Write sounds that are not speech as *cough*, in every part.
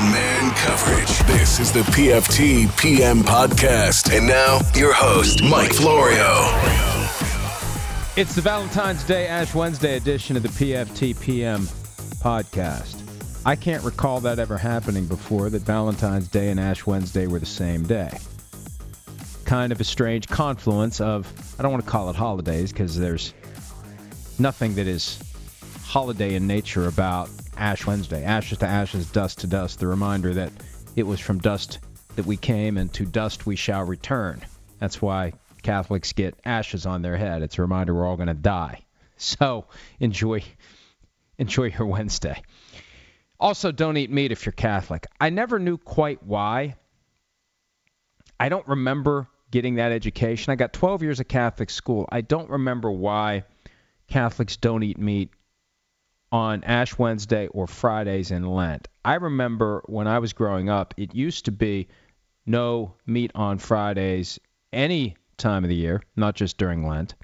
man coverage. This is the PFT PM podcast. And now, your host, Mike Florio. It's the Valentine's Day Ash Wednesday edition of the PFT PM podcast. I can't recall that ever happening before that Valentine's Day and Ash Wednesday were the same day. Kind of a strange confluence of, I don't want to call it holidays because there's nothing that is holiday in nature about Ash Wednesday. Ashes to ashes, dust to dust. The reminder that it was from dust that we came and to dust we shall return. That's why Catholics get ashes on their head. It's a reminder we're all going to die. *laughs* So enjoy enjoy your Wednesday. Also, don't eat meat if you're Catholic. I never knew quite why. I don't remember getting that education. I got 12 years of Catholic school. I don't remember why Catholics don't eat meat on Ash Wednesday or Fridays in Lent. I remember when I was growing up, it used to be no meat on Fridays any time of the year, not just during Lent.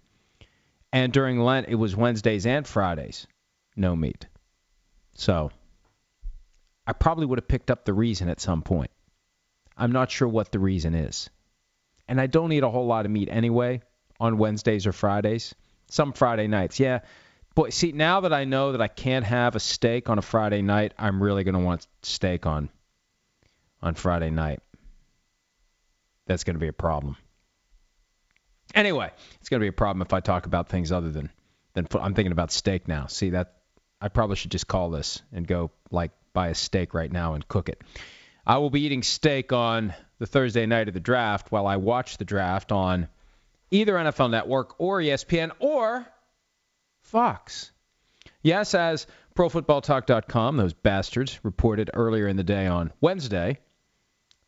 And during Lent, it was Wednesdays and Fridays, no meat. So I probably would have picked up the reason at some point. I'm not sure what the reason is. And I don't eat a whole lot of meat anyway on Wednesdays or Fridays. Some Friday nights, yeah. Boy, see, now that I know that I can't have a steak on a Friday night, I'm really going to want steak on on Friday night. That's going to be a problem. Anyway, it's going to be a problem if I talk about things other than than I'm thinking about steak now. See that I probably should just call this and go like buy a steak right now and cook it. I will be eating steak on the Thursday night of the draft while I watch the draft on either NFL Network or ESPN or Fox. Yes, as ProFootballTalk.com, those bastards, reported earlier in the day on Wednesday,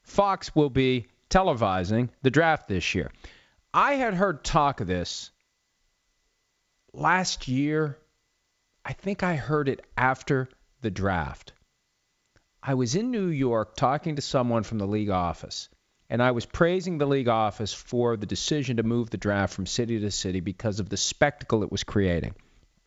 Fox will be televising the draft this year. I had heard talk of this last year. I think I heard it after the draft. I was in New York talking to someone from the league office, and I was praising the league office for the decision to move the draft from city to city because of the spectacle it was creating.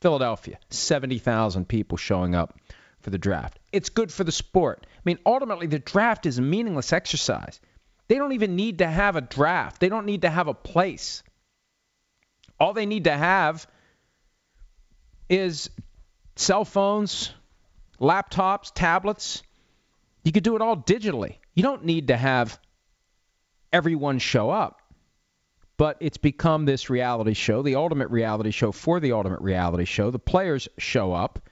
Philadelphia, 70,000 people showing up for the draft. It's good for the sport. I mean, ultimately, the draft is a meaningless exercise. They don't even need to have a draft, they don't need to have a place. All they need to have is cell phones, laptops, tablets. You could do it all digitally. You don't need to have everyone show up but it's become this reality show, the ultimate reality show for the ultimate reality show. The players show up,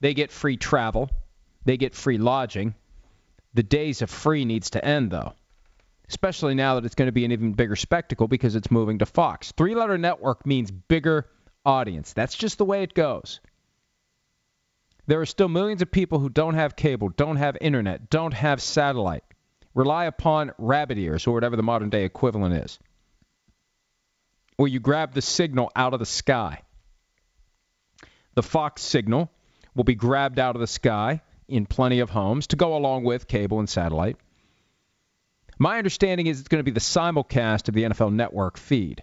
they get free travel, they get free lodging. The days of free needs to end though. Especially now that it's going to be an even bigger spectacle because it's moving to Fox. Three letter network means bigger audience. That's just the way it goes. There are still millions of people who don't have cable, don't have internet, don't have satellite, rely upon rabbit ears or whatever the modern day equivalent is where you grab the signal out of the sky. The Fox signal will be grabbed out of the sky in plenty of homes to go along with cable and satellite. My understanding is it's going to be the simulcast of the NFL Network feed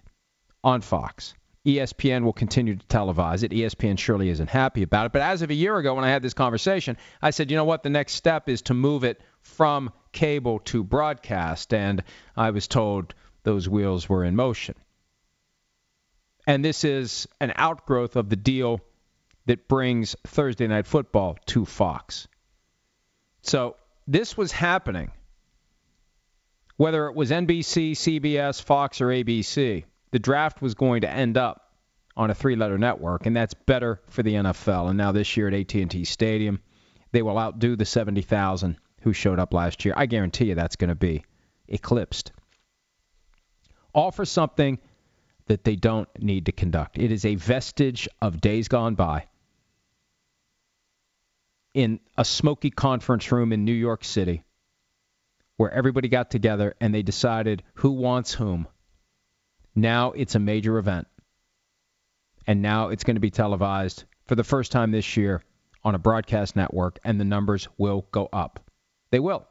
on Fox. ESPN will continue to televise it. ESPN surely isn't happy about it. But as of a year ago, when I had this conversation, I said, you know what? The next step is to move it from cable to broadcast. And I was told those wheels were in motion. And this is an outgrowth of the deal that brings Thursday Night Football to Fox. So this was happening, whether it was NBC, CBS, Fox, or ABC. The draft was going to end up on a three-letter network, and that's better for the NFL. And now this year at AT&T Stadium, they will outdo the 70,000 who showed up last year. I guarantee you that's going to be eclipsed. All for something that they don't need to conduct. It is a vestige of days gone by in a smoky conference room in New York City where everybody got together and they decided who wants whom. Now it's a major event. And now it's going to be televised for the first time this year on a broadcast network, and the numbers will go up. They will.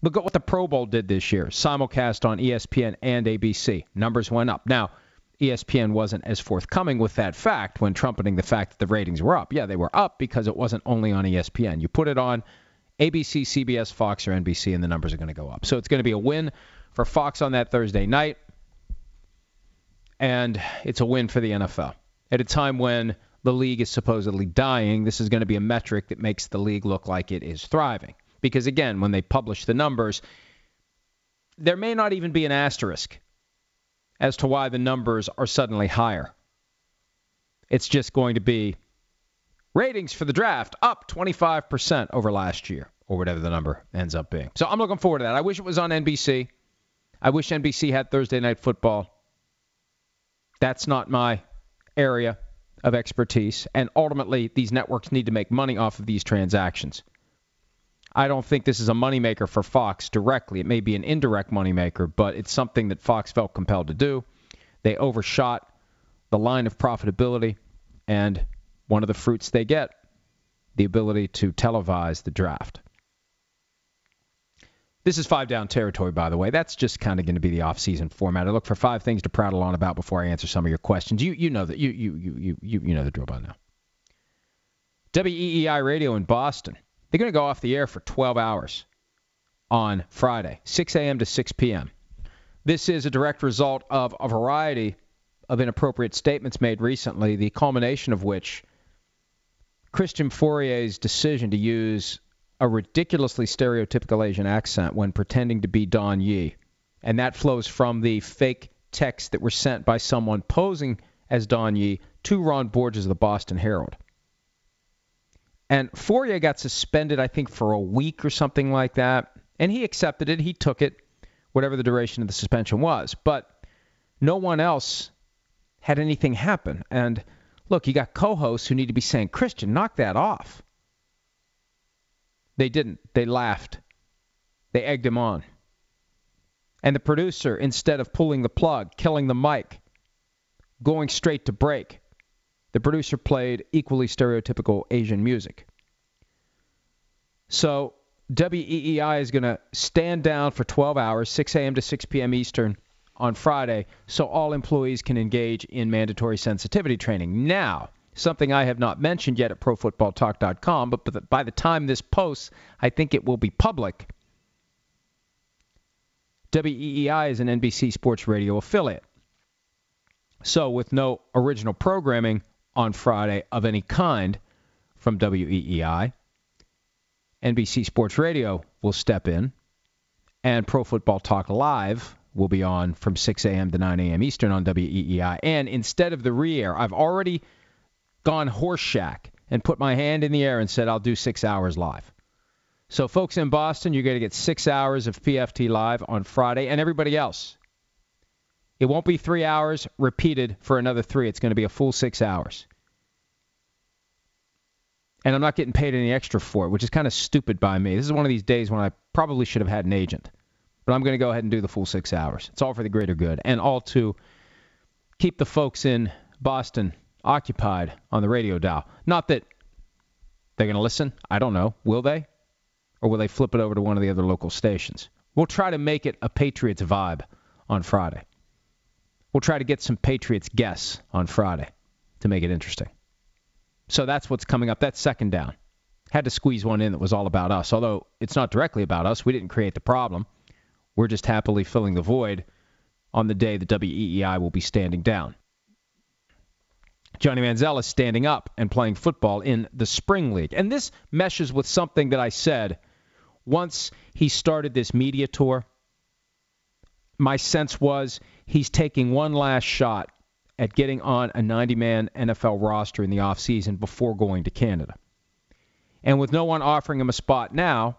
Look at what the Pro Bowl did this year, simulcast on ESPN and ABC. Numbers went up. Now, ESPN wasn't as forthcoming with that fact when trumpeting the fact that the ratings were up. Yeah, they were up because it wasn't only on ESPN. You put it on ABC, CBS, Fox, or NBC, and the numbers are going to go up. So it's going to be a win for Fox on that Thursday night, and it's a win for the NFL. At a time when the league is supposedly dying, this is going to be a metric that makes the league look like it is thriving. Because again, when they publish the numbers, there may not even be an asterisk as to why the numbers are suddenly higher. It's just going to be ratings for the draft up 25% over last year, or whatever the number ends up being. So I'm looking forward to that. I wish it was on NBC. I wish NBC had Thursday night football. That's not my area of expertise. And ultimately, these networks need to make money off of these transactions. I don't think this is a moneymaker for Fox directly. It may be an indirect moneymaker, but it's something that Fox felt compelled to do. They overshot the line of profitability, and one of the fruits they get the ability to televise the draft. This is five down territory, by the way. That's just kind of going to be the off-season format. I look for five things to prattle on about before I answer some of your questions. You you know that you you you you you know the drill by now. WEEI Radio in Boston. They're going to go off the air for 12 hours on Friday, 6 a.m. to 6 p.m. This is a direct result of a variety of inappropriate statements made recently, the culmination of which Christian Fauria's decision to use a ridiculously stereotypical Asian accent when pretending to be Don Yee. And that flows from the fake texts that were sent by someone posing as Don Yee to Ron Borges of the Boston Herald. And Fauria got suspended, I think, for a week or something like that. And he accepted it. He took it, whatever the duration of the suspension was. But no one else had anything happen. And look, you got co hosts who need to be saying, Christian, knock that off. They didn't. They laughed. They egged him on. And the producer, instead of pulling the plug, killing the mic, going straight to break, the producer played equally stereotypical Asian music. So WEEI is going to stand down for 12 hours, 6 a.m. to 6 p.m. Eastern on Friday, so all employees can engage in mandatory sensitivity training. Now, something I have not mentioned yet at ProFootballTalk.com, but by the time this posts, I think it will be public. WEEI is an NBC Sports Radio affiliate. So, with no original programming on Friday of any kind from WEEI, NBC Sports Radio will step in, and Pro Football Talk Live will be on from 6 a.m. to 9 a.m. Eastern on WEEI. And instead of the re-air, I've already gone Horshack and put my hand in the air and said I'll do six hours live. So, folks in Boston, you're going to get six hours of PFT live on Friday, and everybody else. It won't be three hours repeated for another three. It's going to be a full six hours. And I'm not getting paid any extra for it, which is kind of stupid by me. This is one of these days when I probably should have had an agent. But I'm going to go ahead and do the full six hours. It's all for the greater good and all to keep the folks in Boston occupied on the radio dial. Not that they're going to listen. I don't know. Will they? Or will they flip it over to one of the other local stations? We'll try to make it a Patriots vibe on Friday. We'll try to get some Patriots guests on Friday to make it interesting. So that's what's coming up. That's second down. Had to squeeze one in that was all about us. Although it's not directly about us. We didn't create the problem. We're just happily filling the void on the day the WEEI will be standing down. Johnny Manziel is standing up and playing football in the Spring League. And this meshes with something that I said once he started this media tour. My sense was he's taking one last shot at getting on a 90 man NFL roster in the offseason before going to Canada. And with no one offering him a spot now,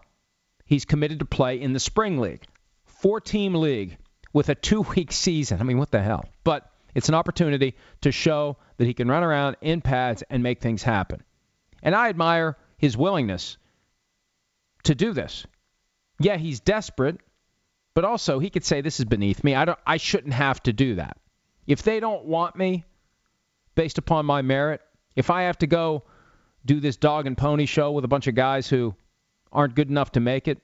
he's committed to play in the Spring League four team league with a two week season. I mean, what the hell? But it's an opportunity to show that he can run around in pads and make things happen. And I admire his willingness to do this. Yeah, he's desperate, but also he could say this is beneath me. I don't I shouldn't have to do that. If they don't want me based upon my merit, if I have to go do this dog and pony show with a bunch of guys who aren't good enough to make it,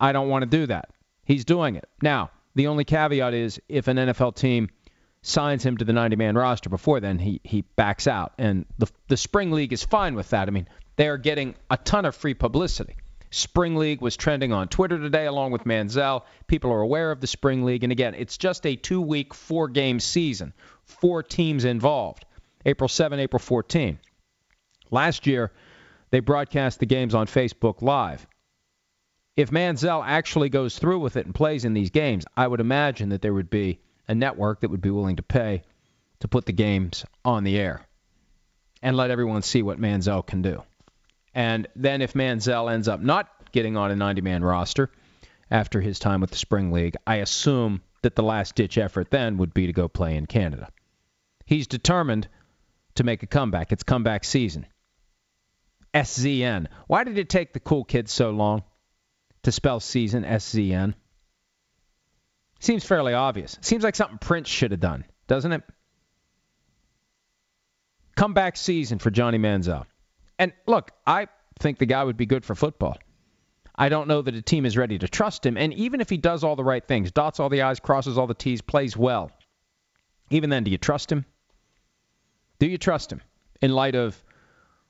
I don't want to do that. He's doing it. Now, the only caveat is if an NFL team signs him to the 90 man roster before then, he, he backs out. And the, the Spring League is fine with that. I mean, they are getting a ton of free publicity. Spring League was trending on Twitter today along with Manziel. People are aware of the Spring League. And again, it's just a two week, four game season, four teams involved. April 7, April 14. Last year, they broadcast the games on Facebook Live. If Manziel actually goes through with it and plays in these games, I would imagine that there would be a network that would be willing to pay to put the games on the air and let everyone see what Manziel can do. And then if Manziel ends up not getting on a 90 man roster after his time with the Spring League, I assume that the last ditch effort then would be to go play in Canada. He's determined to make a comeback. It's comeback season. SZN. Why did it take the cool kids so long to spell season SZN? Seems fairly obvious. Seems like something Prince should have done, doesn't it? Comeback season for Johnny Manziel. And look, I think the guy would be good for football. I don't know that a team is ready to trust him. And even if he does all the right things, dots all the I's, crosses all the T's, plays well, even then, do you trust him? Do you trust him in light of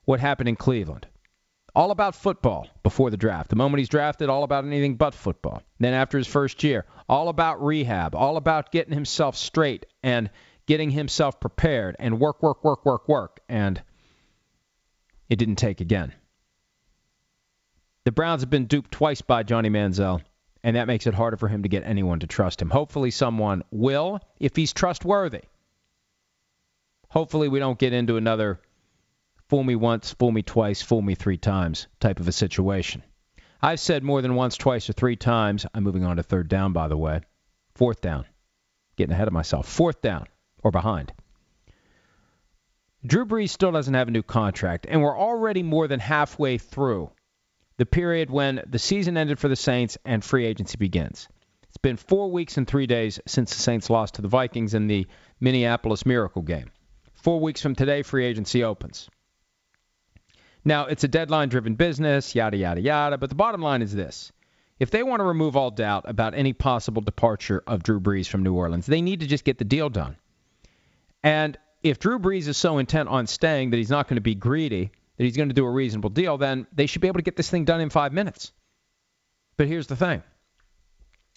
what happened in Cleveland? All about football before the draft. The moment he's drafted, all about anything but football. Then after his first year, all about rehab, all about getting himself straight and getting himself prepared and work, work, work, work, work. And it didn't take again. The Browns have been duped twice by Johnny Manziel, and that makes it harder for him to get anyone to trust him. Hopefully, someone will if he's trustworthy. Hopefully, we don't get into another fool me once, fool me twice, fool me three times type of a situation. I've said more than once, twice, or three times. I'm moving on to third down, by the way. Fourth down. Getting ahead of myself. Fourth down or behind. Drew Brees still doesn't have a new contract, and we're already more than halfway through the period when the season ended for the Saints and free agency begins. It's been four weeks and three days since the Saints lost to the Vikings in the Minneapolis Miracle game. Four weeks from today, free agency opens. Now, it's a deadline driven business, yada, yada, yada, but the bottom line is this. If they want to remove all doubt about any possible departure of Drew Brees from New Orleans, they need to just get the deal done. And if Drew Brees is so intent on staying that he's not going to be greedy, that he's going to do a reasonable deal, then they should be able to get this thing done in five minutes. But here's the thing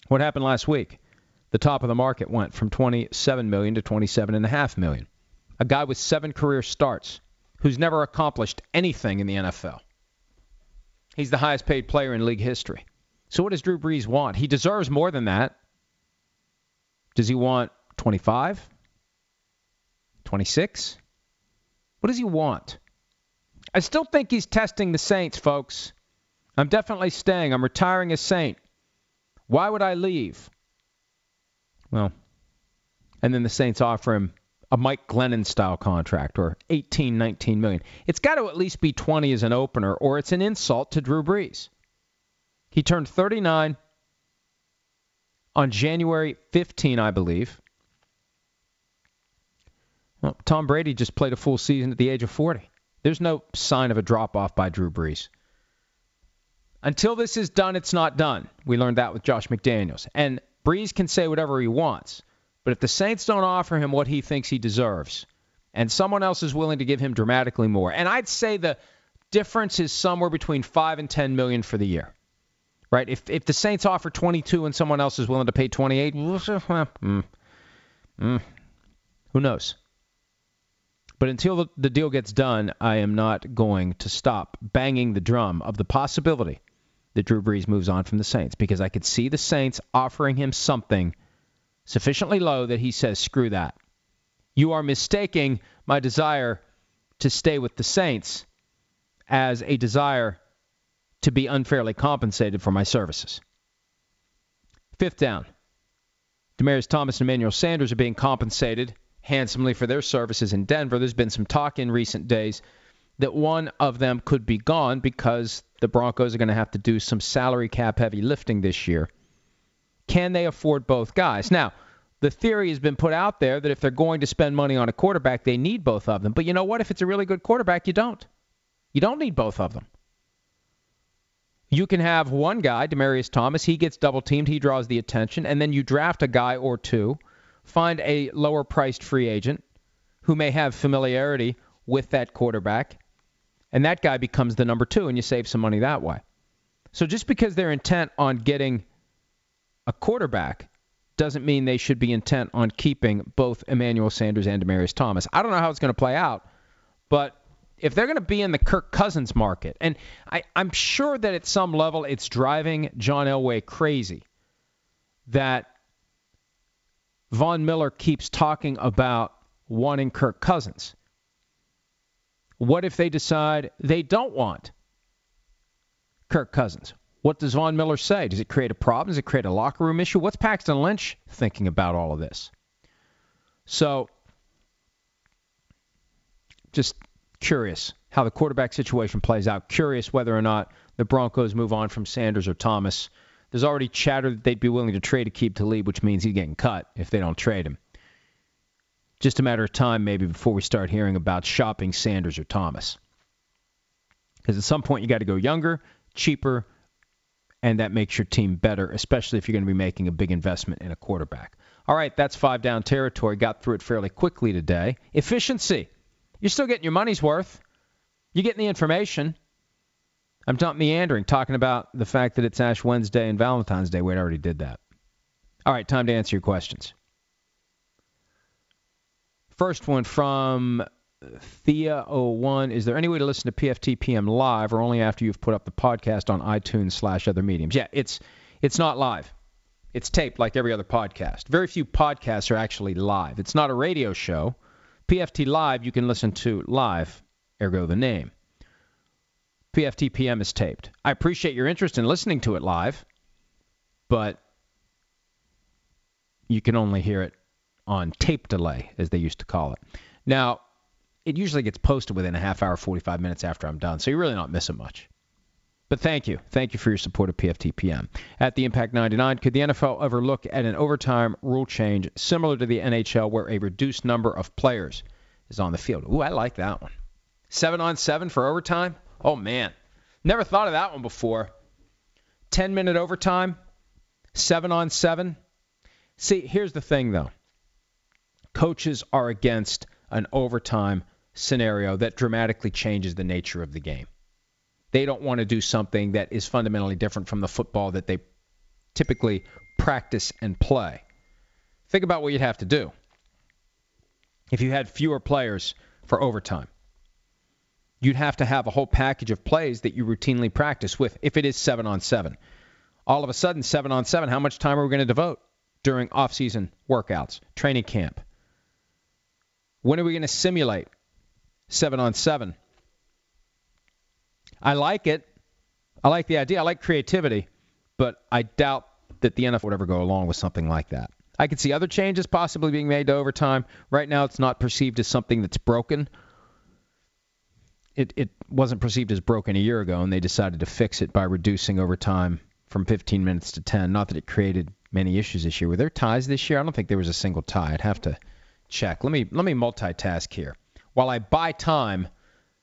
what happened last week? The top of the market went from 27 million to 27.5 million. A guy with seven career starts who's never accomplished anything in the NFL. He's the highest paid player in league history. So what does Drew Brees want? He deserves more than that. Does he want 25? 26? What does he want? I still think he's testing the Saints, folks. I'm definitely staying. I'm retiring as Saint. Why would I leave? Well, and then the Saints offer him a Mike Glennon style contract or 18, 19 million. It's got to at least be 20 as an opener, or it's an insult to Drew Brees. He turned 39 on January 15, I believe. Well, Tom Brady just played a full season at the age of 40. There's no sign of a drop off by Drew Brees. Until this is done, it's not done. We learned that with Josh McDaniels. And Brees can say whatever he wants. But if the Saints don't offer him what he thinks he deserves, and someone else is willing to give him dramatically more, and I'd say the difference is somewhere between five and ten million for the year. Right? If if the Saints offer 22 and someone else is willing to pay 28, mm, mm, who knows? But until the, deal gets done, I am not going to stop banging the drum of the possibility that Drew Brees moves on from the Saints because I could see the Saints offering him something sufficiently low that he says, screw that. You are mistaking my desire to stay with the Saints as a desire to be unfairly compensated for my services. Fifth down. Demaryius Thomas and Emmanuel Sanders are being compensated handsomely for their services in Denver. There's been some talk in recent days that one of them could be gone because the Broncos are going to have to do some salary cap heavy lifting this year. Can they afford both guys? Now, the theory has been put out there that if they're going to spend money on a quarterback, they need both of them. But you know what? If it's a really good quarterback, you don't. You don't need both of them. You can have one guy, Demaryius Thomas, he gets double teamed, he draws the attention, and then you draft a guy or two find a lower priced free agent who may have familiarity with that quarterback, and that guy becomes the number two, and you save some money that way. So just because they're intent on getting a quarterback doesn't mean they should be intent on keeping both Emmanuel Sanders and Demaryius Thomas. I don't know how it's going to play out, but if they're going to be in the Kirk Cousins market, and I, I'm sure that at some level it's driving John Elway crazy that Von Miller keeps talking about wanting Kirk Cousins. What if they decide they don't want Kirk Cousins? What does Von Miller say? Does it create a problem? Does it create a locker room issue? What's Paxton Lynch thinking about all of this? So, just curious how the quarterback situation plays out. Curious whether or not the Broncos move on from Sanders or Thomas. There's already chatter that they'd be willing to trade Aqib Talib, which means he's getting cut if they don't trade him. Just a matter of time, maybe, before we start hearing about shopping Sanders or Thomas. Because at some point, you got to go younger, cheaper, and that makes your team better, especially if you're going to be making a big investment in a quarterback. All right, that's five down territory. Got through it fairly quickly today. Efficiency. You're still getting your money's worth. You're getting the information. I'm not meandering, talking about the fact that it's Ash Wednesday and Valentine's Day. We already did that. All right, time to answer your questions. First one from Thea01. Is there any way to listen to PFT PM live or only after you've put up the podcast on iTunes slash other mediums? Yeah, it's it's not live. It's taped like every other podcast. Very few podcasts are actually live. It's not a radio show. PFT Live you can listen to live, ergo the name. PFT PM is taped. I appreciate your interest in listening to it live, but you can only hear it on tape delay, as they used to call it. Now, it usually gets posted within a half hour, 45 minutes after I'm done, so you're really not missing much. But thank you. Thank you for your support of PFTPM. At the Impact 99, could the NFL ever look at an overtime rule change similar to the NHL where a reduced number of players is on the field? Ooh, I like that one. Seven on seven for overtime? Oh, man. Never thought of that one before. 10 minute overtime, seven on seven. See, here's the thing, though coaches are against an overtime scenario that dramatically changes the nature of the game. They don't want to do something that is fundamentally different from the football that they typically practice and play. Think about what you'd have to do if you had fewer players for overtime. You'd have to have a whole package of plays that you routinely practice with if it is 7 on 7. All of a sudden 7 on 7, how much time are we going to devote during off-season workouts, training camp, when are we going to simulate seven on seven? I like it. I like the idea. I like creativity, but I doubt that the NFL would ever go along with something like that. I could see other changes possibly being made to overtime. Right now, it's not perceived as something that's broken. It, it wasn't perceived as broken a year ago, and they decided to fix it by reducing overtime from 15 minutes to 10. Not that it created many issues this year. Were there ties this year? I don't think there was a single tie. I'd have to check. Let me let me multitask here. While I buy time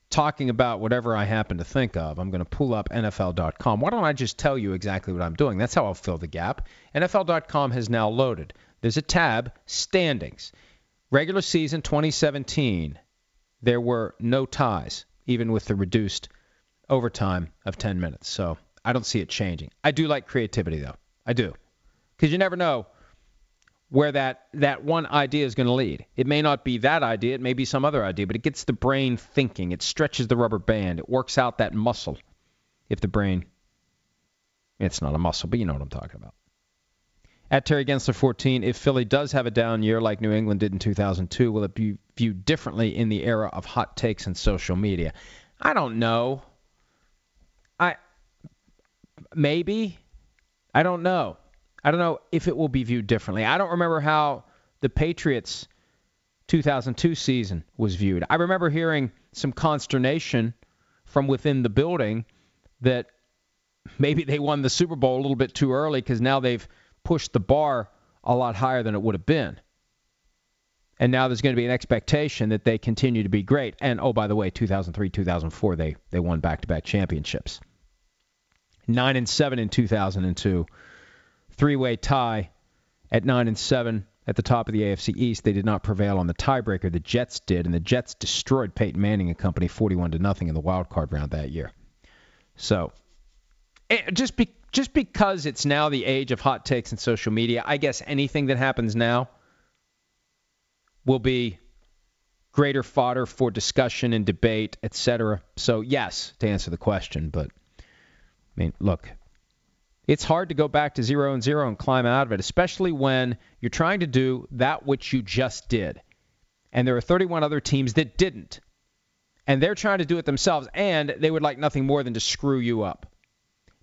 talking about whatever I happen to think of, I'm going to pull up NFL.com. Why don't I just tell you exactly what I'm doing? That's how I'll fill the gap. NFL.com has now loaded. There's a tab, standings. Regular season 2017, there were no ties, even with the reduced overtime of 10 minutes. So I don't see it changing. I do like creativity, though. I do. Because you never know where that, that one idea is going to lead. It may not be that idea, it may be some other idea, but it gets the brain thinking. It stretches the rubber band. It works out that muscle. If the brain, it's not a muscle, but you know what I'm talking about. At Terry Gensler 14, if Philly does have a down year like New England did in 2002, will it be viewed differently in the era of hot takes and social media? I don't know. I maybe. I don't know. I don't know if it will be viewed differently. I don't remember how the Patriots 2002 season was viewed. I remember hearing some consternation from within the building that maybe they won the Super Bowl a little bit too early because now they've pushed the bar a lot higher than it would have been. And now there's going to be an expectation that they continue to be great. And oh, by the way, 2003, 2004, they they won back-to-back championships. Nine and seven in 2002 three-way tie at nine and seven at the top of the AFC East. They did not prevail on the tiebreaker. The Jets did, and the Jets destroyed Peyton Manning and company 41 to nothing in the wild card round that year. So just be, just because it's now the age of hot takes and social media, I guess anything that happens now will be greater fodder for discussion and debate, etc. So yes, to answer the question, but I mean, look, it's hard to go back to zero and zero and climb out of it, especially when you're trying to do that which you just did. And there are 31 other teams that didn't. And they're trying to do it themselves, and they would like nothing more than to screw you up.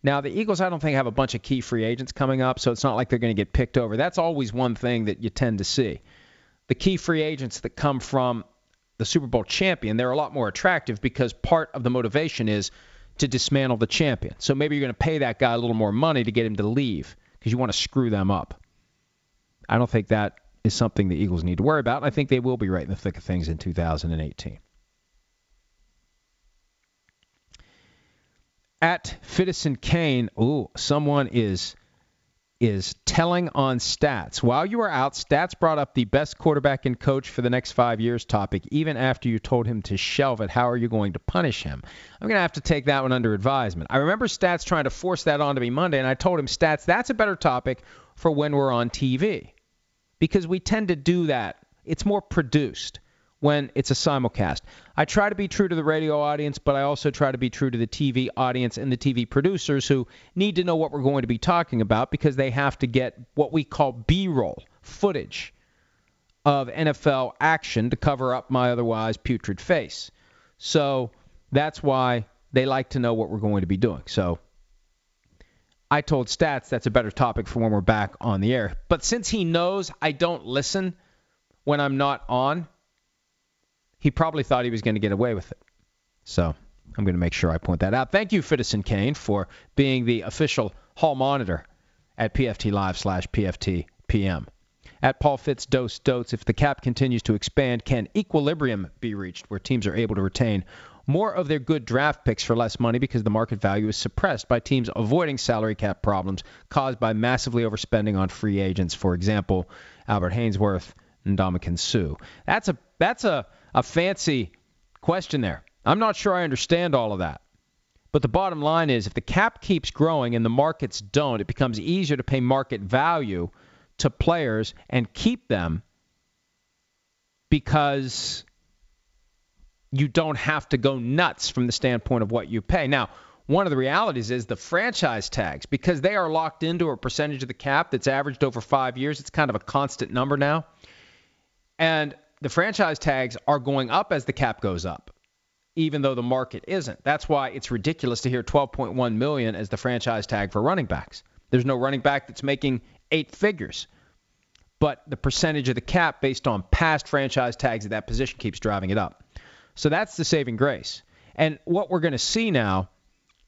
Now, the Eagles, I don't think, have a bunch of key free agents coming up, so it's not like they're going to get picked over. That's always one thing that you tend to see. The key free agents that come from the Super Bowl champion, they're a lot more attractive because part of the motivation is to dismantle the champion. So maybe you're going to pay that guy a little more money to get him to leave because you want to screw them up. I don't think that is something the Eagles need to worry about. I think they will be right in the thick of things in 2018. At Fittison Kane, ooh, someone is is telling on stats. While you were out, stats brought up the best quarterback and coach for the next five years topic, even after you told him to shelve it. How are you going to punish him? I'm going to have to take that one under advisement. I remember stats trying to force that onto me Monday, and I told him, stats, that's a better topic for when we're on TV because we tend to do that. It's more produced when it's a simulcast. I try to be true to the radio audience, but I also try to be true to the TV audience and the TV producers who need to know what we're going to be talking about because they have to get what we call B roll footage of NFL action to cover up my otherwise putrid face. So that's why they like to know what we're going to be doing. So I told Stats that's a better topic for when we're back on the air. But since he knows I don't listen when I'm not on, he probably thought he was going to get away with it. So I'm going to make sure I point that out. Thank you, Fittison Kane, for being the official hall monitor at PFT Live slash PFT PM. At Paul Fitz Dose Dotes, if the cap continues to expand, can equilibrium be reached where teams are able to retain more of their good draft picks for less money because the market value is suppressed by teams avoiding salary cap problems caused by massively overspending on free agents, for example, Albert Haynesworth and Ndamukong Suh. That's a that's a a fancy question there. I'm not sure I understand all of that. But the bottom line is if the cap keeps growing and the markets don't, it becomes easier to pay market value to players and keep them because you don't have to go nuts from the standpoint of what you pay. Now, one of the realities is the franchise tags, because they are locked into a percentage of the cap that's averaged over five years. It's kind of a constant number now. And the franchise tags are going up as the cap goes up, even though the market isn't. That's why it's ridiculous to hear 12.1 million as the franchise tag for running backs. There's no running back that's making eight figures. But the percentage of the cap based on past franchise tags at that position keeps driving it up. So that's the saving grace. And what we're going to see now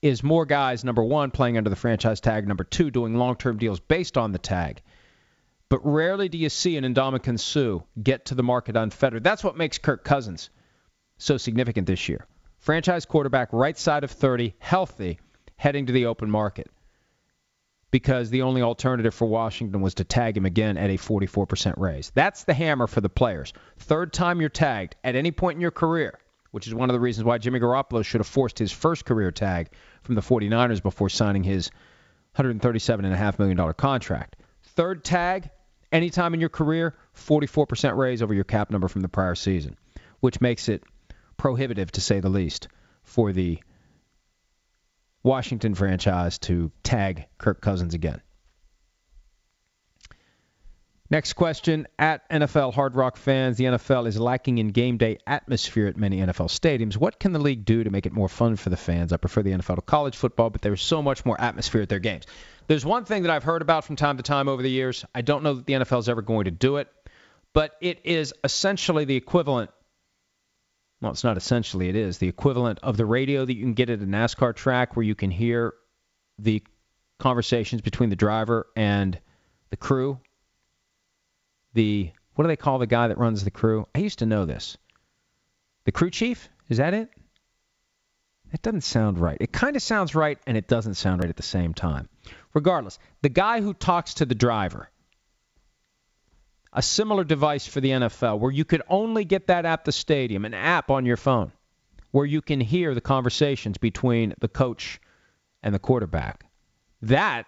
is more guys, number one, playing under the franchise tag, number two, doing long term deals based on the tag. But rarely do you see an Ndamukong Suh get to the market unfettered. That's what makes Kirk Cousins so significant this year. Franchise quarterback, right side of 30, healthy, heading to the open market. Because the only alternative for Washington was to tag him again at a 44% raise. That's the hammer for the players. Third time you're tagged at any point in your career, which is one of the reasons why Jimmy Garoppolo should have forced his first career tag from the 49ers before signing his $137.5 million contract. Third tag, anytime in your career, 44% raise over your cap number from the prior season, which makes it prohibitive to say the least for the Washington franchise to tag Kirk Cousins again. Next question at NFL Hard Rock fans. The NFL is lacking in game day atmosphere at many NFL stadiums. What can the league do to make it more fun for the fans? I prefer the NFL to college football, but there's so much more atmosphere at their games. There's one thing that I've heard about from time to time over the years. I don't know that the NFL is ever going to do it, but it is essentially the equivalent. Well, it's not essentially, it is the equivalent of the radio that you can get at a NASCAR track where you can hear the conversations between the driver and the crew. The, what do they call the guy that runs the crew? I used to know this. The crew chief? Is that it? That doesn't sound right. It kind of sounds right and it doesn't sound right at the same time. Regardless, the guy who talks to the driver, a similar device for the NFL where you could only get that at the stadium, an app on your phone where you can hear the conversations between the coach and the quarterback. That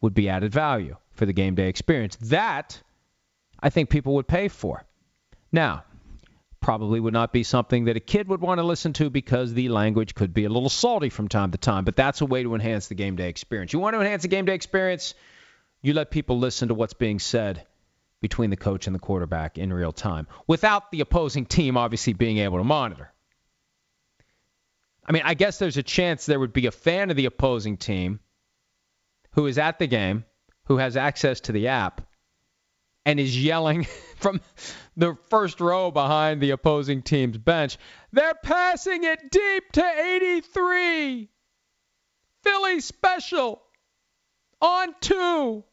would be added value for the game day experience. That I think people would pay for. Now, probably would not be something that a kid would want to listen to because the language could be a little salty from time to time, but that's a way to enhance the game day experience. You want to enhance the game day experience? You let people listen to what's being said between the coach and the quarterback in real time without the opposing team obviously being able to monitor. I mean, I guess there's a chance there would be a fan of the opposing team who is at the game, who has access to the app, and is yelling *laughs* from the first row behind the opposing team's bench, they're passing it deep to 83. Philly special on two.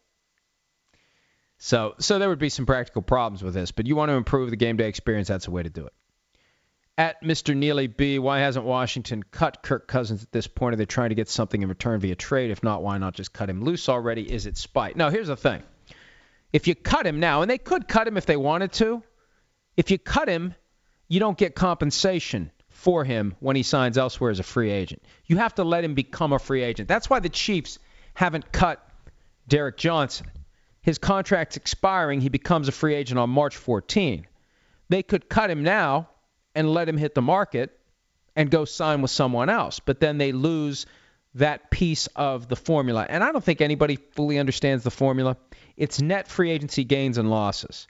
So, so there would be some practical problems with this, but you want to improve the game day experience, that's a way to do it. At Mr. Neely B, why hasn't Washington cut Kirk Cousins at this point? Are they trying to get something in return via trade? If not, why not just cut him loose already? Is it spite? Now, here's the thing. If you cut him now, and they could cut him if they wanted to, if you cut him, you don't get compensation for him when he signs elsewhere as a free agent. You have to let him become a free agent. That's why the Chiefs haven't cut Derrick Johnson his contract's expiring. He becomes a free agent on March 14. They could cut him now and let him hit the market and go sign with someone else, but then they lose that piece of the formula. And I don't think anybody fully understands the formula. It's net free agency gains and losses.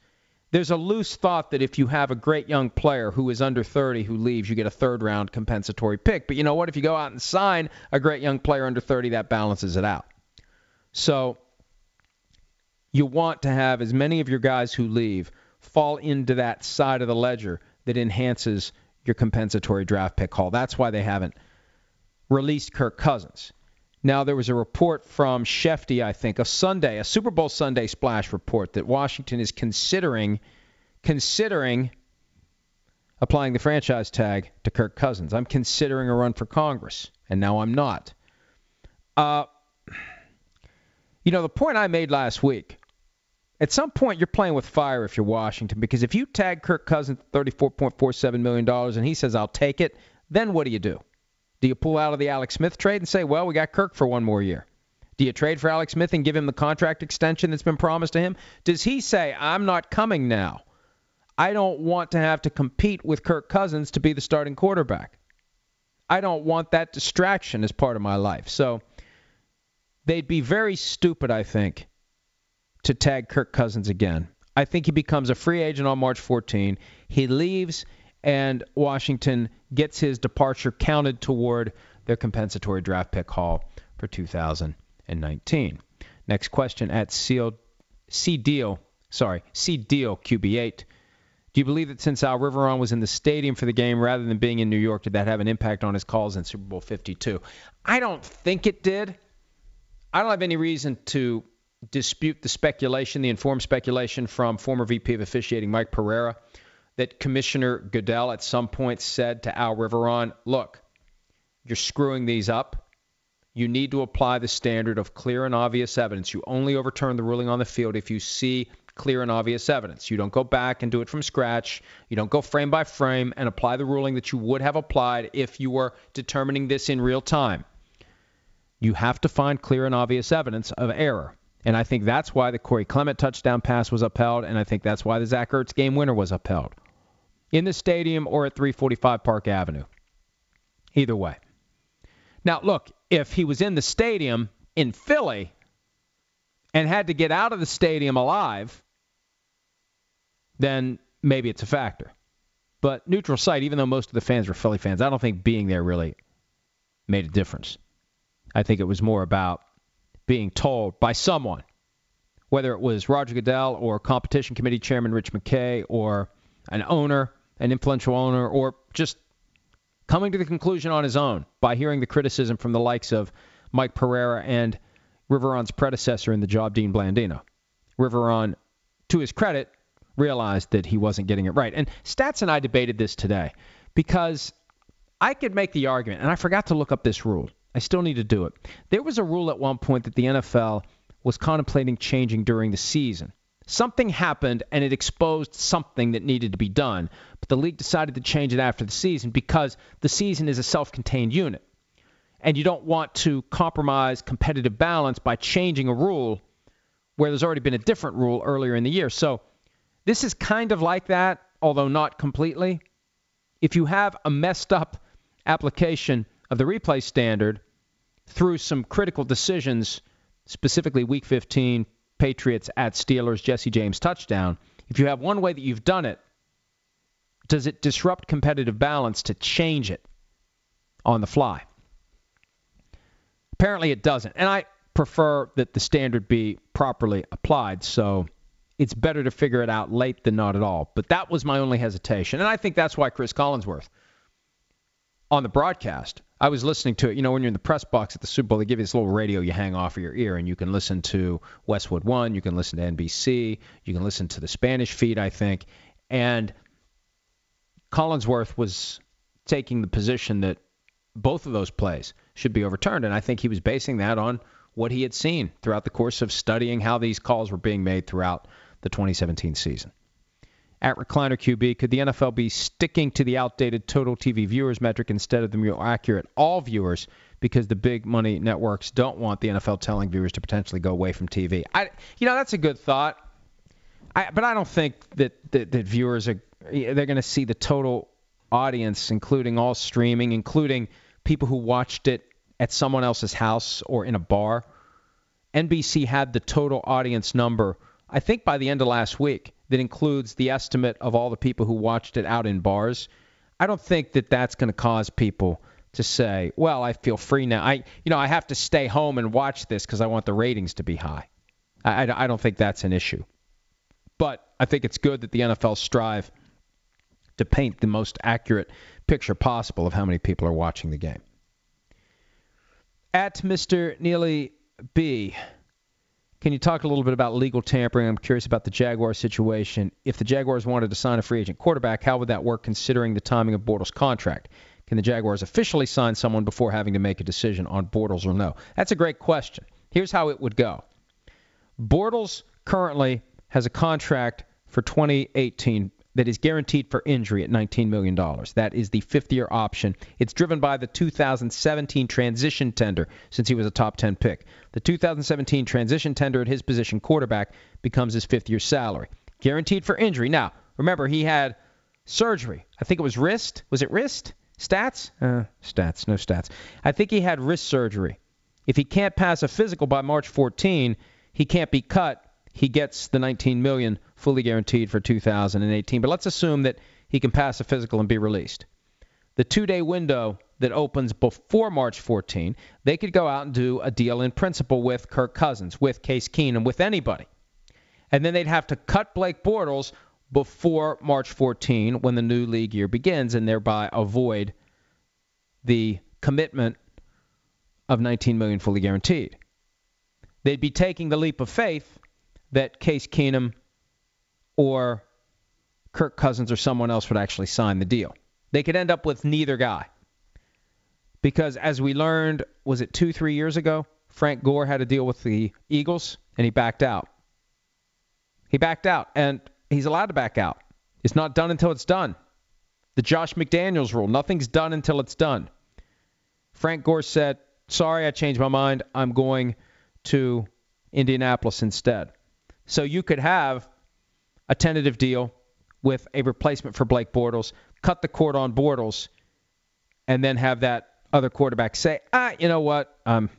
There's a loose thought that if you have a great young player who is under 30 who leaves, you get a third round compensatory pick. But you know what? If you go out and sign a great young player under 30, that balances it out. So you want to have as many of your guys who leave fall into that side of the ledger that enhances your compensatory draft pick haul. That's why they haven't released Kirk Cousins. Now, there was a report from Shefty, I think, a Sunday, a Super Bowl Sunday splash report that Washington is considering considering applying the franchise tag to Kirk Cousins. I'm considering a run for Congress, and now I'm not. Uh, you know, the point I made last week at some point you're playing with fire if you're Washington because if you tag Kirk Cousins $34.47 million and he says, I'll take it, then what do you do? Do you pull out of the Alex Smith trade and say, well, we got Kirk for one more year? Do you trade for Alex Smith and give him the contract extension that's been promised to him? Does he say, I'm not coming now? I don't want to have to compete with Kirk Cousins to be the starting quarterback. I don't want that distraction as part of my life. So they'd be very stupid, I think, to tag Kirk Cousins again. I think he becomes a free agent on March 14. He leaves, and Washington gets his departure counted toward their compensatory draft pick haul for 2019. Next question at C Deal, sorry, C Deal QB8. Do you believe that since Al Riveron was in the stadium for the game rather than being in New York, did that have an impact on his calls in Super Bowl 52? I don't think it did. I don't have any reason to dispute the speculation, the informed speculation from former VP of officiating Mike Pereira that Commissioner Goodell at some point said to Al Riveron, look, you're screwing these up. You need to apply the standard of clear and obvious evidence. You only overturn the ruling on the field if you see clear and obvious evidence. You don't go back and do it from scratch. You don't go frame by frame and apply the ruling that you would have applied if you were determining this in real time. You have to find clear and obvious evidence of error. And I think that's why the Corey Clement touchdown pass was upheld, and I think that's why the Zach Ertz game winner was upheld in the stadium or at 345 Park Avenue. Either way. Now, look, if he was in the stadium in Philly and had to get out of the stadium alive, then maybe it's a factor. But neutral site, even though most of the fans were Philly fans, I don't think being there really made a difference. I think it was more about being told by someone, whether it was Roger Goodell or competition committee chairman Rich McKay or an owner, an influential owner, or just coming to the conclusion on his own by hearing the criticism from the likes of Mike Pereira and Riveron's predecessor in the job, Dean Blandino. Riveron, to his credit, realized that he wasn't getting it right. And Stats and I debated this today because I could make the argument, and I forgot to look up this rule. I still need to do it. There was a rule at one point that the NFL was contemplating changing during the season. Something happened and it exposed something that needed to be done, but the league decided to change it after the season because the season is a self contained unit. and you don't want to compromise competitive balance by changing a rule where there's already been a different rule earlier in the year. So this is kind of like that, although not completely. If you have a messed up application of the replay standard through some critical decisions, specifically Week 15, Patriots at Steelers, Jesse James touchdown, if you have one way that you've done it, does it disrupt competitive balance to change it on the fly? Apparently it doesn't. And I prefer that the standard be properly applied. So it's better to figure it out late than not at all. But that was my only hesitation. And I think that's why Chris Collinsworth on the broadcast, I was listening to it. You know, when you're in the press box at the Super Bowl, they give you this little radio you hang off of your ear, and you can listen to Westwood One, you can listen to NBC, you can listen to the Spanish feed, I think. And Collinsworth was taking the position that both of those plays should be overturned. And I think he was basing that on what he had seen throughout the course of studying how these calls were being made throughout the 2017 season. At Recliner QB, could the NFL be sticking to the outdated total TV viewers metric instead of the more accurate all viewers because the big money networks don't want the NFL telling viewers to potentially go away from TV? I, you know, that's a good thought. I, but I don't think that, that, that viewers are they're going to see the total audience, including all streaming, including people who watched it at someone else's house or in a bar. NBC had the total audience number, I think by the end of last week, that includes the estimate of all the people who watched it out in bars. I don't think that that's going to cause people to say, "Well, I feel free now. I, you know, I have to stay home and watch this because I want the ratings to be high." I, I, I don't think that's an issue. But I think it's good that the NFL strive to paint the most accurate picture possible of how many people are watching the game. At Mr. Neely B, can you talk a little bit about legal tampering? I'm curious about the Jaguar situation. If the Jaguars wanted to sign a free agent quarterback, how would that work considering the timing of Bortles' contract? Can the Jaguars officially sign someone before having to make a decision on Bortles or no? That's a great question. Here's how it would go Bortles currently has a contract for 2018 that is guaranteed for injury at $19 million. That is the fifth year option. It's driven by the 2017 transition tender since he was a top 10 pick. The 2017 transition tender at his position, quarterback, becomes his fifth year salary. Guaranteed for injury. Now, remember, he had surgery. I think it was wrist. Was it wrist? Stats? Uh, stats, no stats. I think he had wrist surgery. If he can't pass a physical by March 14, he can't be cut he gets the 19 million fully guaranteed for 2018. But let's assume that he can pass a physical and be released. The two-day window that opens before March 14, they could go out and do a deal in principle with Kirk Cousins, with Case Keenum, with anybody. And then they'd have to cut Blake Bortles before March 14 when the new league year begins and thereby avoid the commitment of 19 million fully guaranteed. They'd be taking the leap of faith that Case Keenum or Kirk Cousins or someone else would actually sign the deal. They could end up with neither guy. Because as we learned, was it two, three years ago? Frank Gore had a deal with the Eagles and he backed out. He backed out, and he's allowed to back out. It's not done until it's done. The Josh McDaniels rule nothing's done until it's done. Frank Gore said, Sorry, I changed my mind. I'm going to Indianapolis instead. So you could have a tentative deal with a replacement for Blake Bortles, cut the cord on Bortles, and then have that other quarterback say, ah, you know what, um,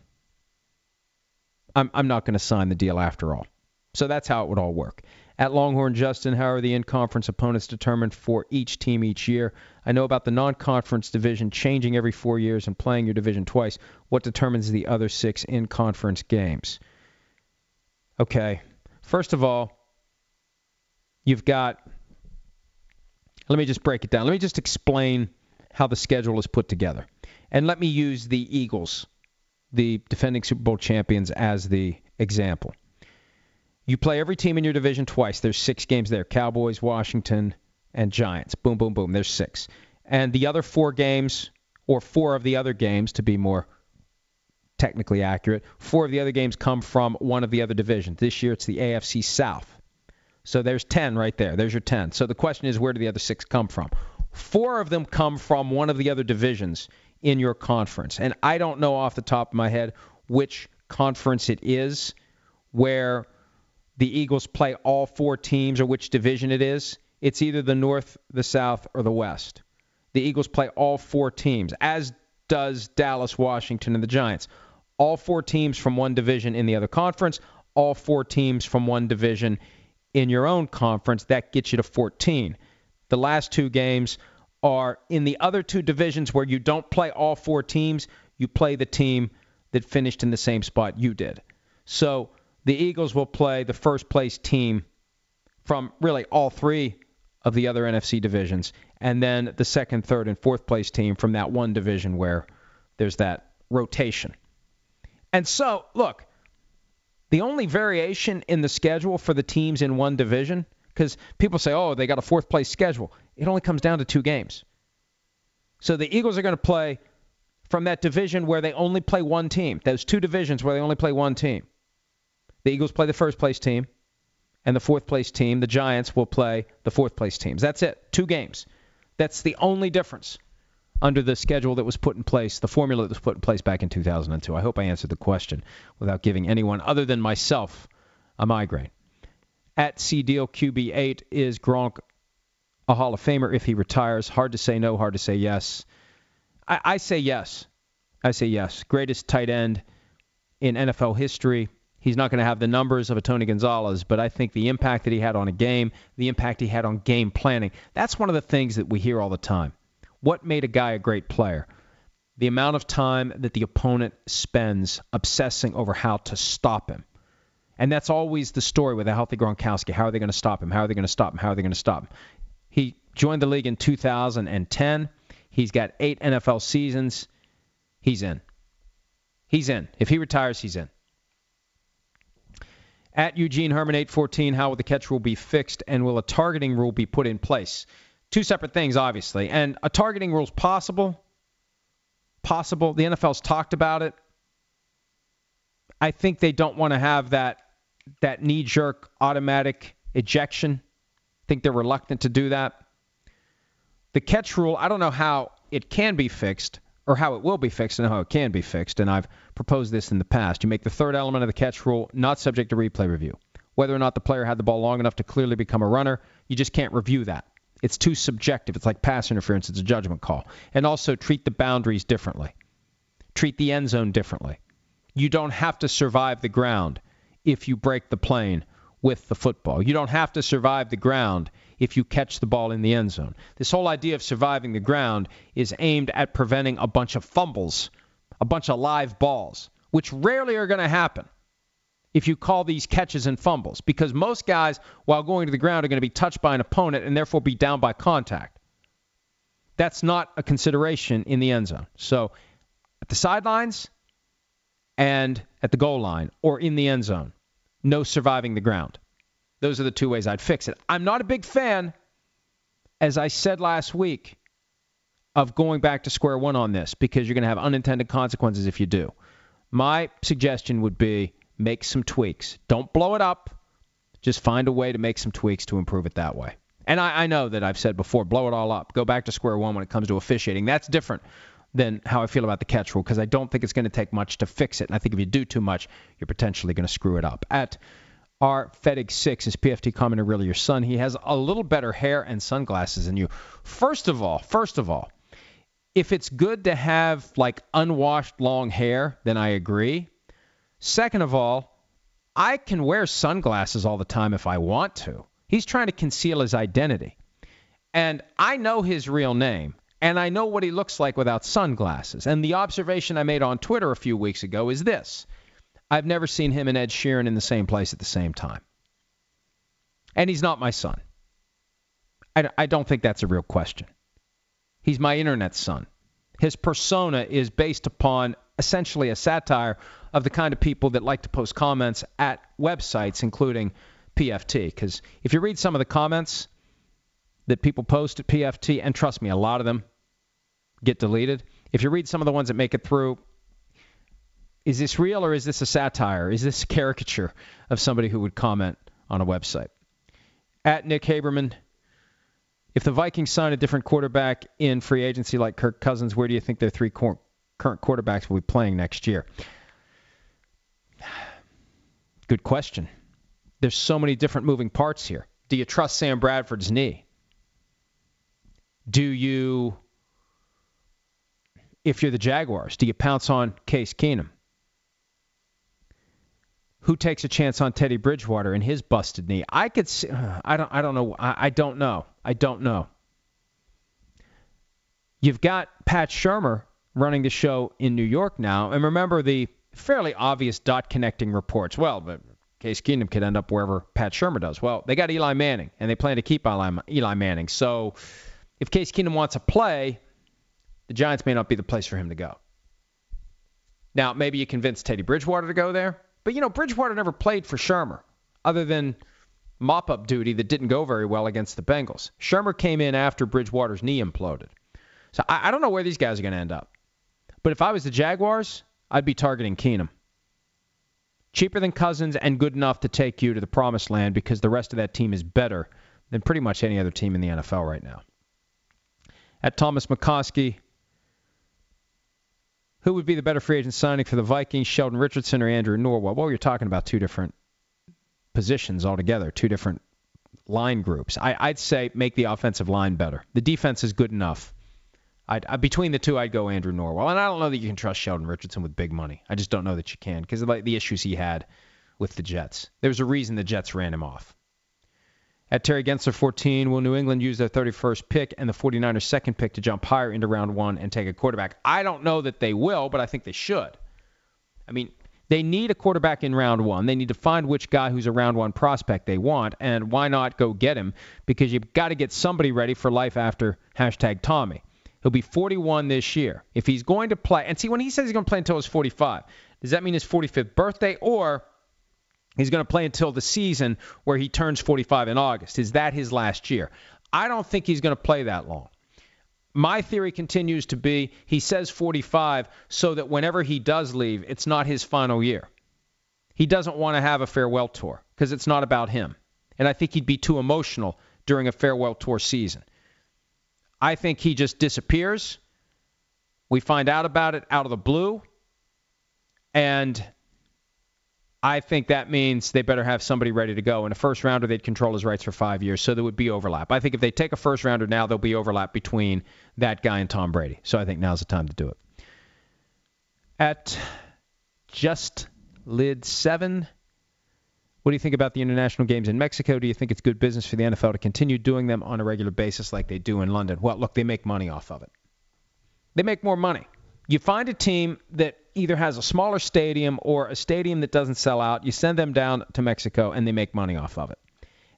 I'm, I'm not going to sign the deal after all. So that's how it would all work. At Longhorn Justin, how are the in conference opponents determined for each team each year? I know about the non conference division changing every four years and playing your division twice. What determines the other six in conference games? Okay, First of all, you've got. Let me just break it down. Let me just explain how the schedule is put together. And let me use the Eagles, the defending Super Bowl champions, as the example. You play every team in your division twice. There's six games there Cowboys, Washington, and Giants. Boom, boom, boom. There's six. And the other four games, or four of the other games to be more technically accurate. Four of the other games come from one of the other divisions. This year it's the AFC South. So there's 10 right there. There's your 10. So the question is, where do the other six come from? Four of them come from one of the other divisions in your conference. And I don't know off the top of my head which conference it is where the Eagles play all four teams or which division it is. It's either the North, the South, or the West. The Eagles play all four teams, as does Dallas, Washington, and the Giants. All four teams from one division in the other conference, all four teams from one division in your own conference. That gets you to 14. The last two games are in the other two divisions where you don't play all four teams, you play the team that finished in the same spot you did. So the Eagles will play the first place team from really all three of the other NFC divisions, and then the second, third, and fourth place team from that one division where there's that rotation. And so, look, the only variation in the schedule for the teams in one division, because people say, oh, they got a fourth place schedule, it only comes down to two games. So the Eagles are going to play from that division where they only play one team, those two divisions where they only play one team. The Eagles play the first place team, and the fourth place team, the Giants, will play the fourth place teams. That's it. Two games. That's the only difference under the schedule that was put in place, the formula that was put in place back in 2002. I hope I answered the question without giving anyone other than myself a migraine. At CDeal QB8 is Gronk a Hall of Famer if he retires? Hard to say no, hard to say yes. I, I say yes. I say yes. Greatest tight end in NFL history. He's not going to have the numbers of a Tony Gonzalez, but I think the impact that he had on a game, the impact he had on game planning, that's one of the things that we hear all the time. What made a guy a great player? The amount of time that the opponent spends obsessing over how to stop him. And that's always the story with a healthy Gronkowski. How are they going to stop him? How are they going to stop him? How are they going to stop him? He joined the league in 2010. He's got eight NFL seasons. He's in. He's in. If he retires, he's in. At Eugene Herman 814, how will the catch rule be fixed and will a targeting rule be put in place? Two separate things, obviously. And a targeting rule is possible. Possible. The NFL's talked about it. I think they don't want to have that that knee jerk automatic ejection. I think they're reluctant to do that. The catch rule, I don't know how it can be fixed or how it will be fixed and how it can be fixed. And I've proposed this in the past. You make the third element of the catch rule not subject to replay review. Whether or not the player had the ball long enough to clearly become a runner, you just can't review that. It's too subjective. It's like pass interference. It's a judgment call. And also treat the boundaries differently. Treat the end zone differently. You don't have to survive the ground if you break the plane with the football. You don't have to survive the ground if you catch the ball in the end zone. This whole idea of surviving the ground is aimed at preventing a bunch of fumbles, a bunch of live balls, which rarely are going to happen if you call these catches and fumbles, because most guys, while going to the ground, are going to be touched by an opponent and therefore be down by contact. That's not a consideration in the end zone. So at the sidelines and at the goal line or in the end zone, no surviving the ground. Those are the two ways I'd fix it. I'm not a big fan, as I said last week, of going back to square one on this because you're going to have unintended consequences if you do. My suggestion would be make some tweaks. Don't blow it up. Just find a way to make some tweaks to improve it that way. And I, I know that I've said before, blow it all up. Go back to square one when it comes to officiating. That's different than how I feel about the catch rule because I don't think it's going to take much to fix it. And I think if you do too much, you're potentially going to screw it up. At our FedEx6 is PFT commenter really your son. He has a little better hair and sunglasses than you. First of all, first of all, if it's good to have like unwashed long hair, then I agree. Second of all, I can wear sunglasses all the time if I want to. He's trying to conceal his identity. And I know his real name, and I know what he looks like without sunglasses. And the observation I made on Twitter a few weeks ago is this I've never seen him and Ed Sheeran in the same place at the same time. And he's not my son. I, I don't think that's a real question. He's my internet son. His persona is based upon essentially a satire of the kind of people that like to post comments at websites, including PFT. Because if you read some of the comments that people post at PFT, and trust me, a lot of them get deleted. If you read some of the ones that make it through, is this real or is this a satire? Is this a caricature of somebody who would comment on a website? At Nick Haberman, If the Vikings sign a different quarterback in free agency like Kirk Cousins, where do you think their three current quarterbacks will be playing next year? *sighs* Good question. There's so many different moving parts here. Do you trust Sam Bradford's knee? Do you, if you're the Jaguars, do you pounce on Case Keenum? Who takes a chance on Teddy Bridgewater and his busted knee? I could see, *sighs* I don't I don't know I, I don't know. I don't know. You've got Pat Shurmur running the show in New York now, and remember the fairly obvious dot connecting reports. Well, but Case Keenum could end up wherever Pat Shurmur does. Well, they got Eli Manning, and they plan to keep Eli, Manning. So if Case Keenum wants to play, the Giants may not be the place for him to go. Now, maybe you convince Teddy Bridgewater to go there. But, you know, Bridgewater never played for Shurmur other than mop up duty that didn't go very well against the Bengals. Shurmur came in after Bridgewater's knee imploded. So I, I don't know where these guys are going to end up. But if I was the Jaguars, I'd be targeting Keenum. Cheaper than Cousins and good enough to take you to the promised land because the rest of that team is better than pretty much any other team in the NFL right now. At Thomas McCoskey, who would be the better free agent signing for the Vikings, Sheldon Richardson or Andrew Norwell? Well, you're talking about two different positions altogether, two different line groups. I, would say make the offensive line better. The defense is good enough. I'd, between the two, I'd go Andrew Norwell. And I don't know that you can trust Sheldon Richardson with big money. I just don't know that you can because of like the issues he had with the Jets. There's a reason the Jets ran him off. At Terry Gensler 14, will New England use their 31st pick and the 49ers' second pick to jump higher into round one and take a quarterback? I don't know that they will, but I think they should. I mean, they need a quarterback in round one. They need to find which guy who's a round one prospect they want, and why not go get him? Because you've got to get somebody ready for life after hashtag Tommy. He'll be 41 this year. If he's going to play, and see, when he says he's going to play until he's 45, does that mean his 45th birthday, or He's going to play until the season where he turns 45 in August. Is that his last year? I don't think he's going to play that long. My theory continues to be he says 45 so that whenever he does leave, it's not his final year. He doesn't want to have a farewell tour because it's not about him. And I think he'd be too emotional during a farewell tour season. I think he just disappears. We find out about it out of the blue. And I think that means they better have somebody ready to go. In a first rounder, they'd control his rights for five years, so there would be overlap. I think if they take a first rounder now, there'll be overlap between that guy and Tom Brady. So I think now's the time to do it. At just lid seven, what do you think about the international games in Mexico? Do you think it's good business for the NFL to continue doing them on a regular basis like they do in London? Well, look, they make money off of it. They make more money. You find a team that either has a smaller stadium or a stadium that doesn't sell out. You send them down to Mexico and they make money off of it.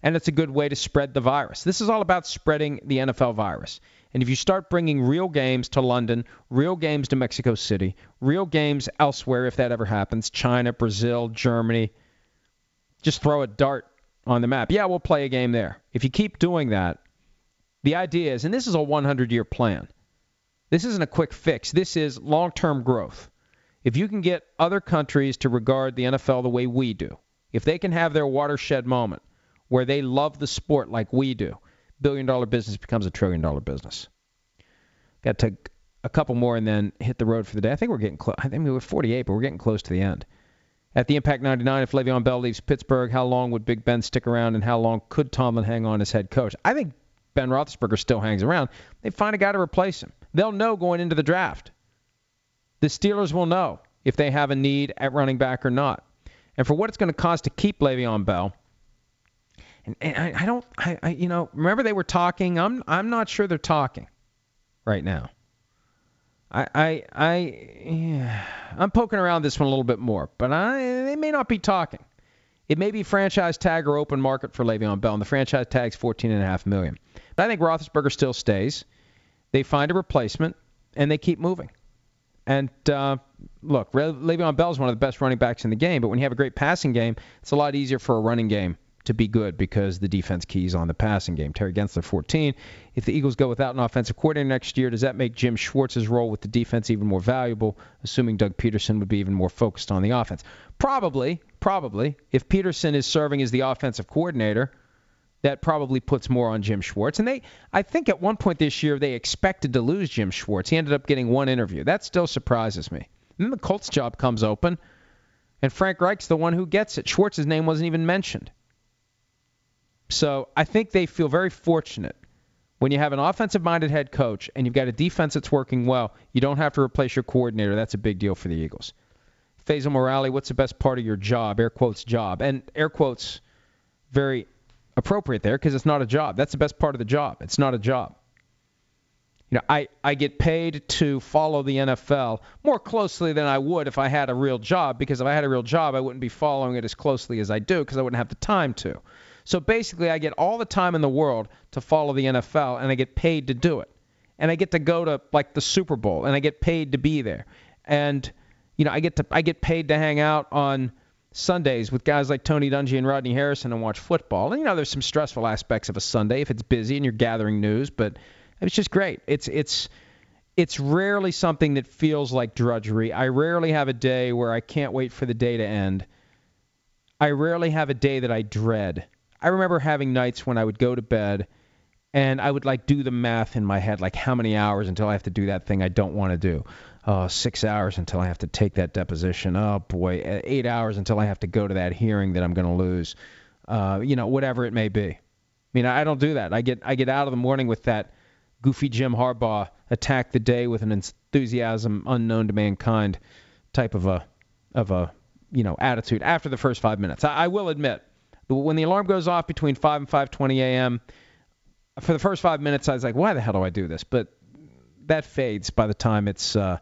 And it's a good way to spread the virus. This is all about spreading the NFL virus. And if you start bringing real games to London, real games to Mexico City, real games elsewhere, if that ever happens, China, Brazil, Germany, just throw a dart on the map. Yeah, we'll play a game there. If you keep doing that, the idea is, and this is a 100 year plan, this isn't a quick fix, this is long term growth. If you can get other countries to regard the NFL the way we do, if they can have their watershed moment where they love the sport like we do, billion dollar business becomes a trillion dollar business. Got to take a couple more and then hit the road for the day. I think we're getting close. I think we were 48, but we're getting close to the end. At the Impact 99, if Le'Veon Bell leaves Pittsburgh, how long would Big Ben stick around, and how long could Tomlin hang on as head coach? I think Ben Roethlisberger still hangs around. They find a guy to replace him. They'll know going into the draft. The Steelers will know if they have a need at running back or not. And for what it's going to cost to keep Le'Veon Bell, and, and I, I, don't, I, I, you know, remember they were talking. I'm, I'm not sure they're talking right now. I, I, I, yeah, I'm poking around this one a little bit more, but I, they may not be talking. It may be franchise tag or open market for Le'Veon Bell, and the franchise tag's 14.5 million. But I think Roethlisberger still stays. They find a replacement, and they keep moving. And uh, look, Le'Veon Bell is one of the best running backs in the game, but when you have a great passing game, it's a lot easier for a running game to be good because the defense keys on the passing game. Terry Gensler, 14. If the Eagles go without an offensive coordinator next year, does that make Jim Schwartz's role with the defense even more valuable, assuming Doug Pederson would be even more focused on the offense? Probably, probably. If Pederson is serving as the offensive coordinator, that probably puts more on Jim Schwartz. And they, I think at one point this year, they expected to lose Jim Schwartz. He ended up getting one interview. That still surprises me. And then the Colts job comes open, and Frank Reich's the one who gets it. Schwartz's name wasn't even mentioned. So I think they feel very fortunate when you have an offensive minded head coach and you've got a defense that's working well, you don't have to replace your coordinator. That's a big deal for the Eagles. Faisal Morale, what's the best part of your job? Air quotes job. And air quotes very appropriate there because it's not a job. That's the best part of the job. It's not a job. You know, I, I get paid to follow the NFL more closely than I would if I had a real job because if I had a real job, I wouldn't be following it as closely as I do because I wouldn't have the time to. So basically, I get all the time in the world to follow the NFL, and I get paid to do it. And I get to go to like the Super Bowl, and I get paid to be there. And you know, I get to I get paid to hang out on Sundays with guys like Tony Dungy and Rodney Harrison and watch football. And you know, there's some stressful aspects of a Sunday if it's busy and you're gathering news, but it's just great. It's it's it's rarely something that feels like drudgery. I rarely have a day where I can't wait for the day to end. I rarely have a day that I dread. I remember having nights when I would go to bed and I would like do the math in my head, like how many hours until I have to do that thing I don't want to do. Uh, six hours until I have to take that deposition. Oh boy, eight hours until I have to go to that hearing that I'm going to lose. Uh, you know, whatever it may be. I mean, I don't do that. I get I get out of the morning with that goofy Jim Harbaugh attack the day with an enthusiasm unknown to mankind type of a of a you know attitude after the first five minutes. I, I will admit, when the alarm goes off between 5 and 5:20 a.m. for the first five minutes, I was like, why the hell do I do this? But that fades by the time it's uh,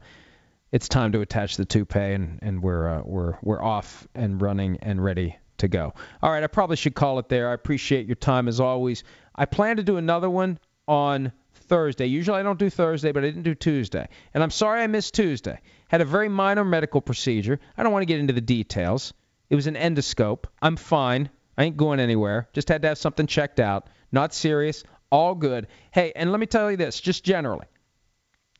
it's time to attach the toupee and and we're uh, we're we're off and running and ready to go. All right, I probably should call it there. I appreciate your time as always. I plan to do another one on Thursday. Usually I don't do Thursday, but I didn't do Tuesday. And I'm sorry I missed Tuesday. Had a very minor medical procedure. I don't want to get into the details. It was an endoscope. I'm fine. I ain't going anywhere. Just had to have something checked out. Not serious. All good. Hey, and let me tell you this, just generally.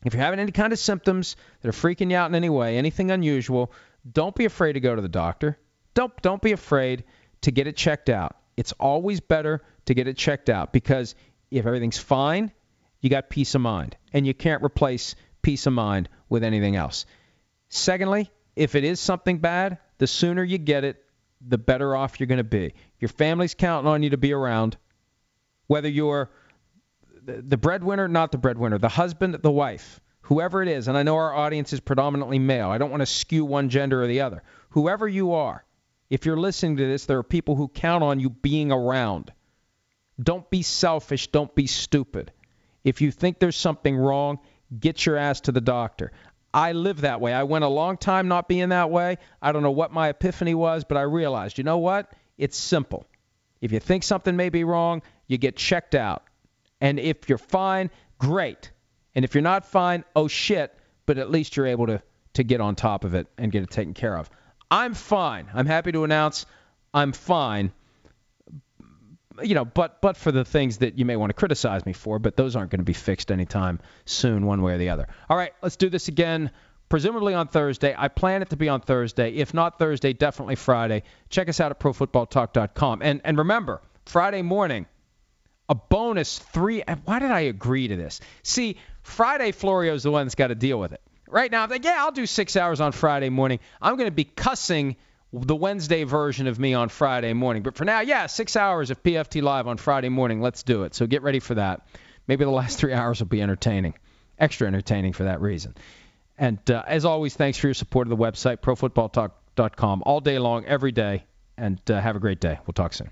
If you're having any kind of symptoms that are freaking you out in any way, anything unusual, don't be afraid to go to the doctor. Don't don't be afraid to get it checked out. It's always better to get it checked out because if everything's fine, you got peace of mind, and you can't replace peace of mind with anything else. Secondly, if it is something bad, the sooner you get it, the better off you're going to be. Your family's counting on you to be around, whether you're the breadwinner, not the breadwinner, the husband, the wife, whoever it is, and I know our audience is predominantly male. I don't want to skew one gender or the other. Whoever you are, if you're listening to this, there are people who count on you being around. Don't be selfish. Don't be stupid. If you think there's something wrong, get your ass to the doctor. I live that way. I went a long time not being that way. I don't know what my epiphany was, but I realized, you know what? It's simple. If you think something may be wrong, you get checked out. And if you're fine, great. And if you're not fine, oh shit, but at least you're able to, to get on top of it and get it taken care of. I'm fine. I'm happy to announce I'm fine. You know, but but for the things that you may want to criticize me for, but those aren't going to be fixed anytime soon, one way or the other. All right, let's do this again. Presumably on Thursday. I plan it to be on Thursday. If not Thursday, definitely Friday. Check us out at ProFootballTalk.com. And and remember, Friday morning, a bonus three. Why did I agree to this? See, Friday Florio's the one that's got to deal with it. Right now, I'm like, yeah, I'll do six hours on Friday morning. I'm going to be cussing the Wednesday version of me on Friday morning. But for now, yeah, six hours of PFT Live on Friday morning. Let's do it. So get ready for that. Maybe the last *laughs* three hours will be entertaining, extra entertaining for that reason. And uh, as always, thanks for your support of the website, profootballtalk.com, all day long, every day. And uh, have a great day. We'll talk soon.